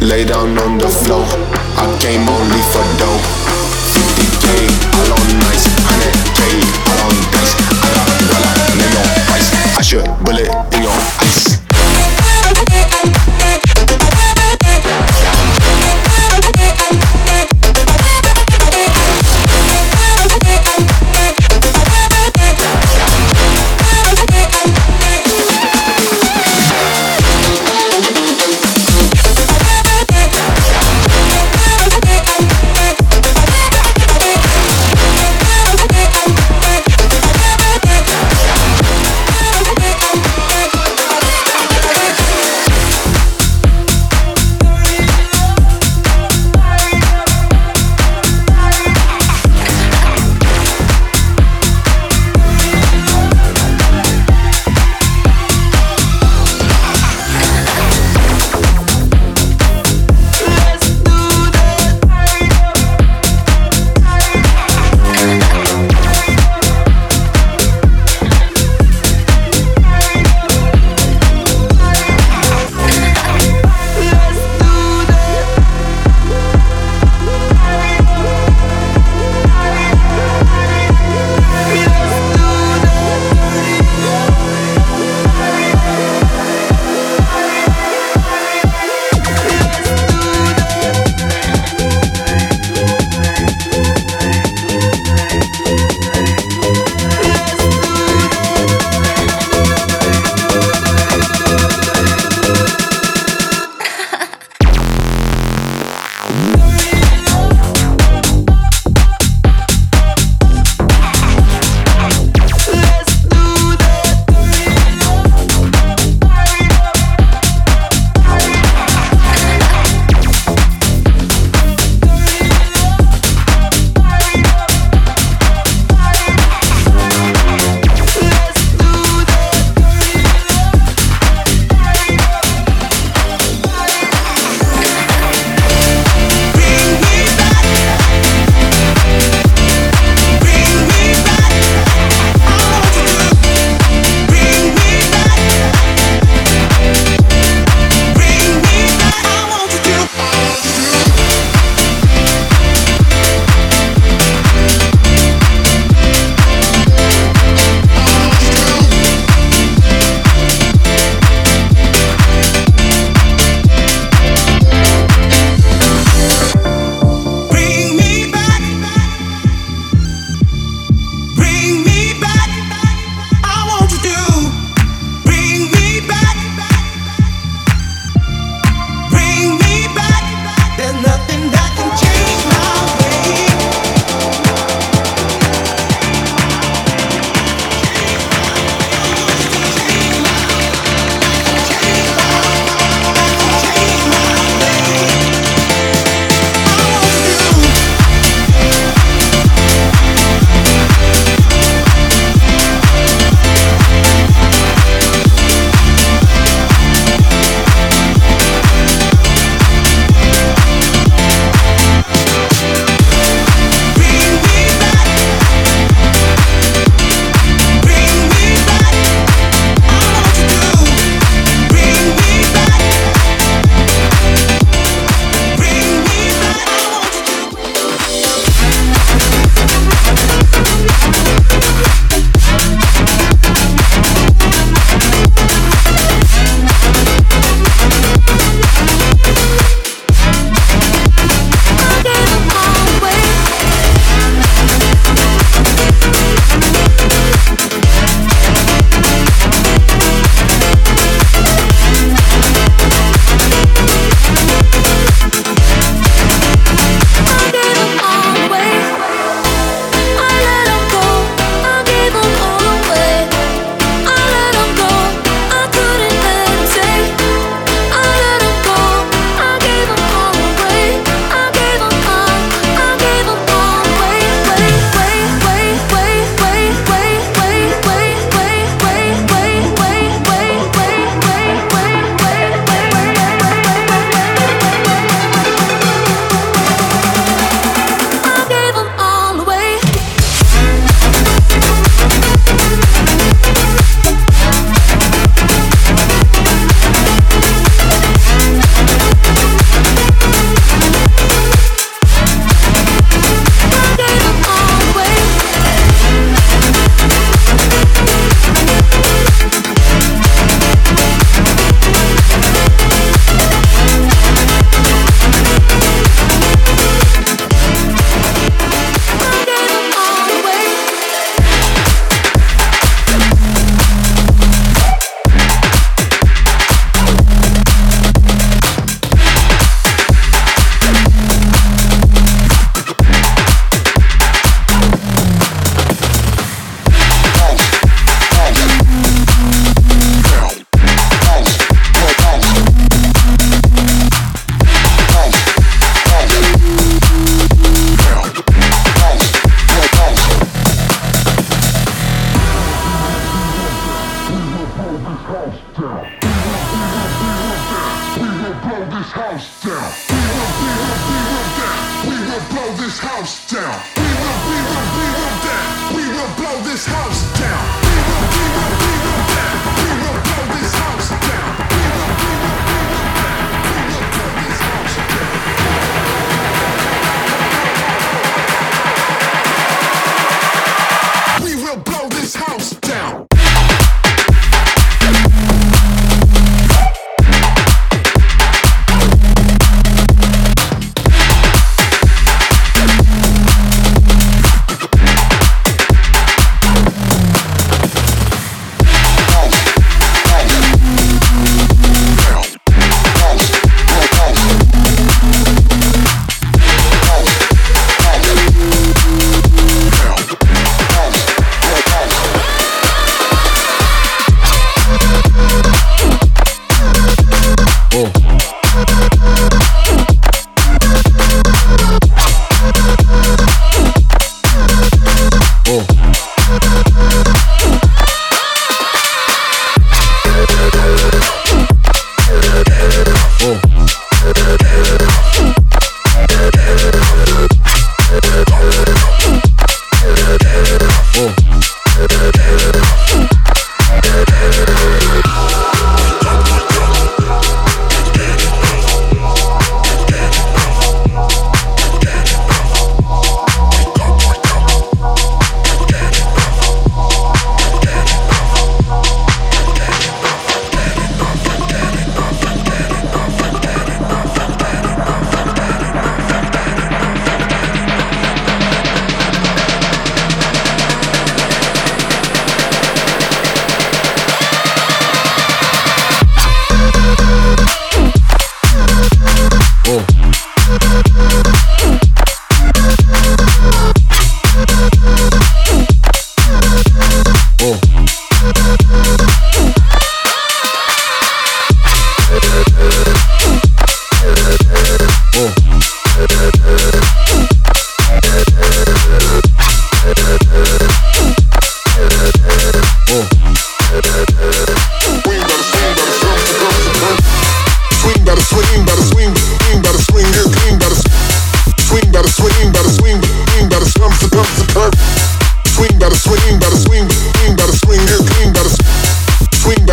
lay down on the floor. I came only for dough. 50k, all on nights, 100k, all on dice. I got dollar, name your price. I should bullet in your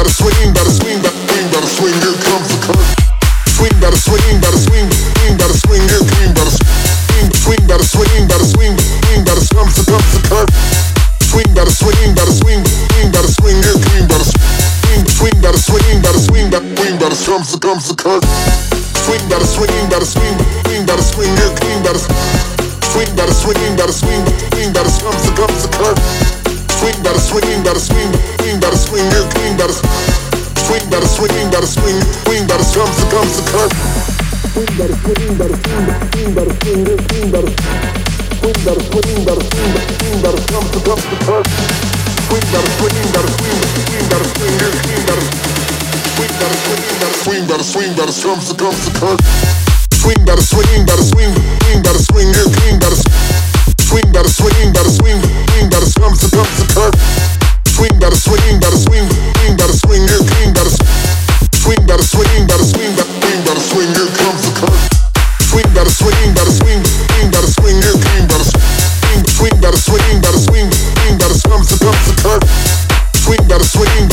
gotta swing, gotta swing, swing, better swing, better swing, better swing, swing, better comes to comes to curve. Swing, better swing, better swing, better swing, better swing, better swing, better swing, better swing, better swing, better comes to comes to curve. Swing, better swing, better swing, swing, better swing, better swing, better swing, better swing, better swing, better comes to comes to curve. Swing, better swing, better swing, swing, better swing, better swing, better swing, better swing, better swing, swing, better comes to comes to curve. Swing, better swing, better swing better swing it, swing better swing better swing better swing better swing better swing it comes the curve. Swing better swing better swing swing better swing it swing better swing swing better swing better swing swing better comes the comes the curve. Swing better swing